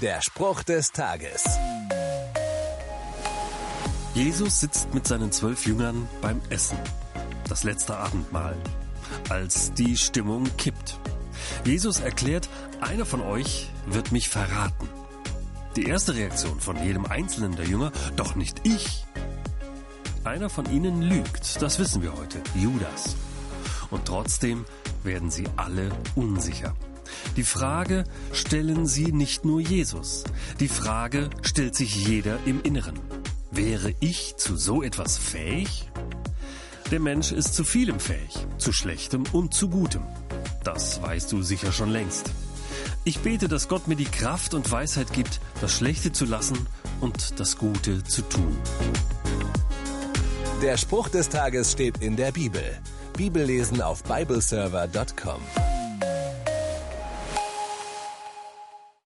Der Spruch des Tages. Jesus sitzt mit seinen zwölf Jüngern beim Essen. Das letzte Abendmahl. Als die Stimmung kippt. Jesus erklärt, einer von euch wird mich verraten. Die erste Reaktion von jedem einzelnen der Jünger, doch nicht ich. Einer von ihnen lügt, das wissen wir heute, Judas. Und trotzdem werden sie alle unsicher. Die Frage stellen sie nicht nur Jesus. Die Frage stellt sich jeder im Inneren. Wäre ich zu so etwas fähig? Der Mensch ist zu vielem fähig, zu schlechtem und zu gutem. Das weißt du sicher schon längst. Ich bete, dass Gott mir die Kraft und Weisheit gibt, das Schlechte zu lassen und das Gute zu tun. Der Spruch des Tages steht in der Bibel. Bibellesen auf bibleserver.com.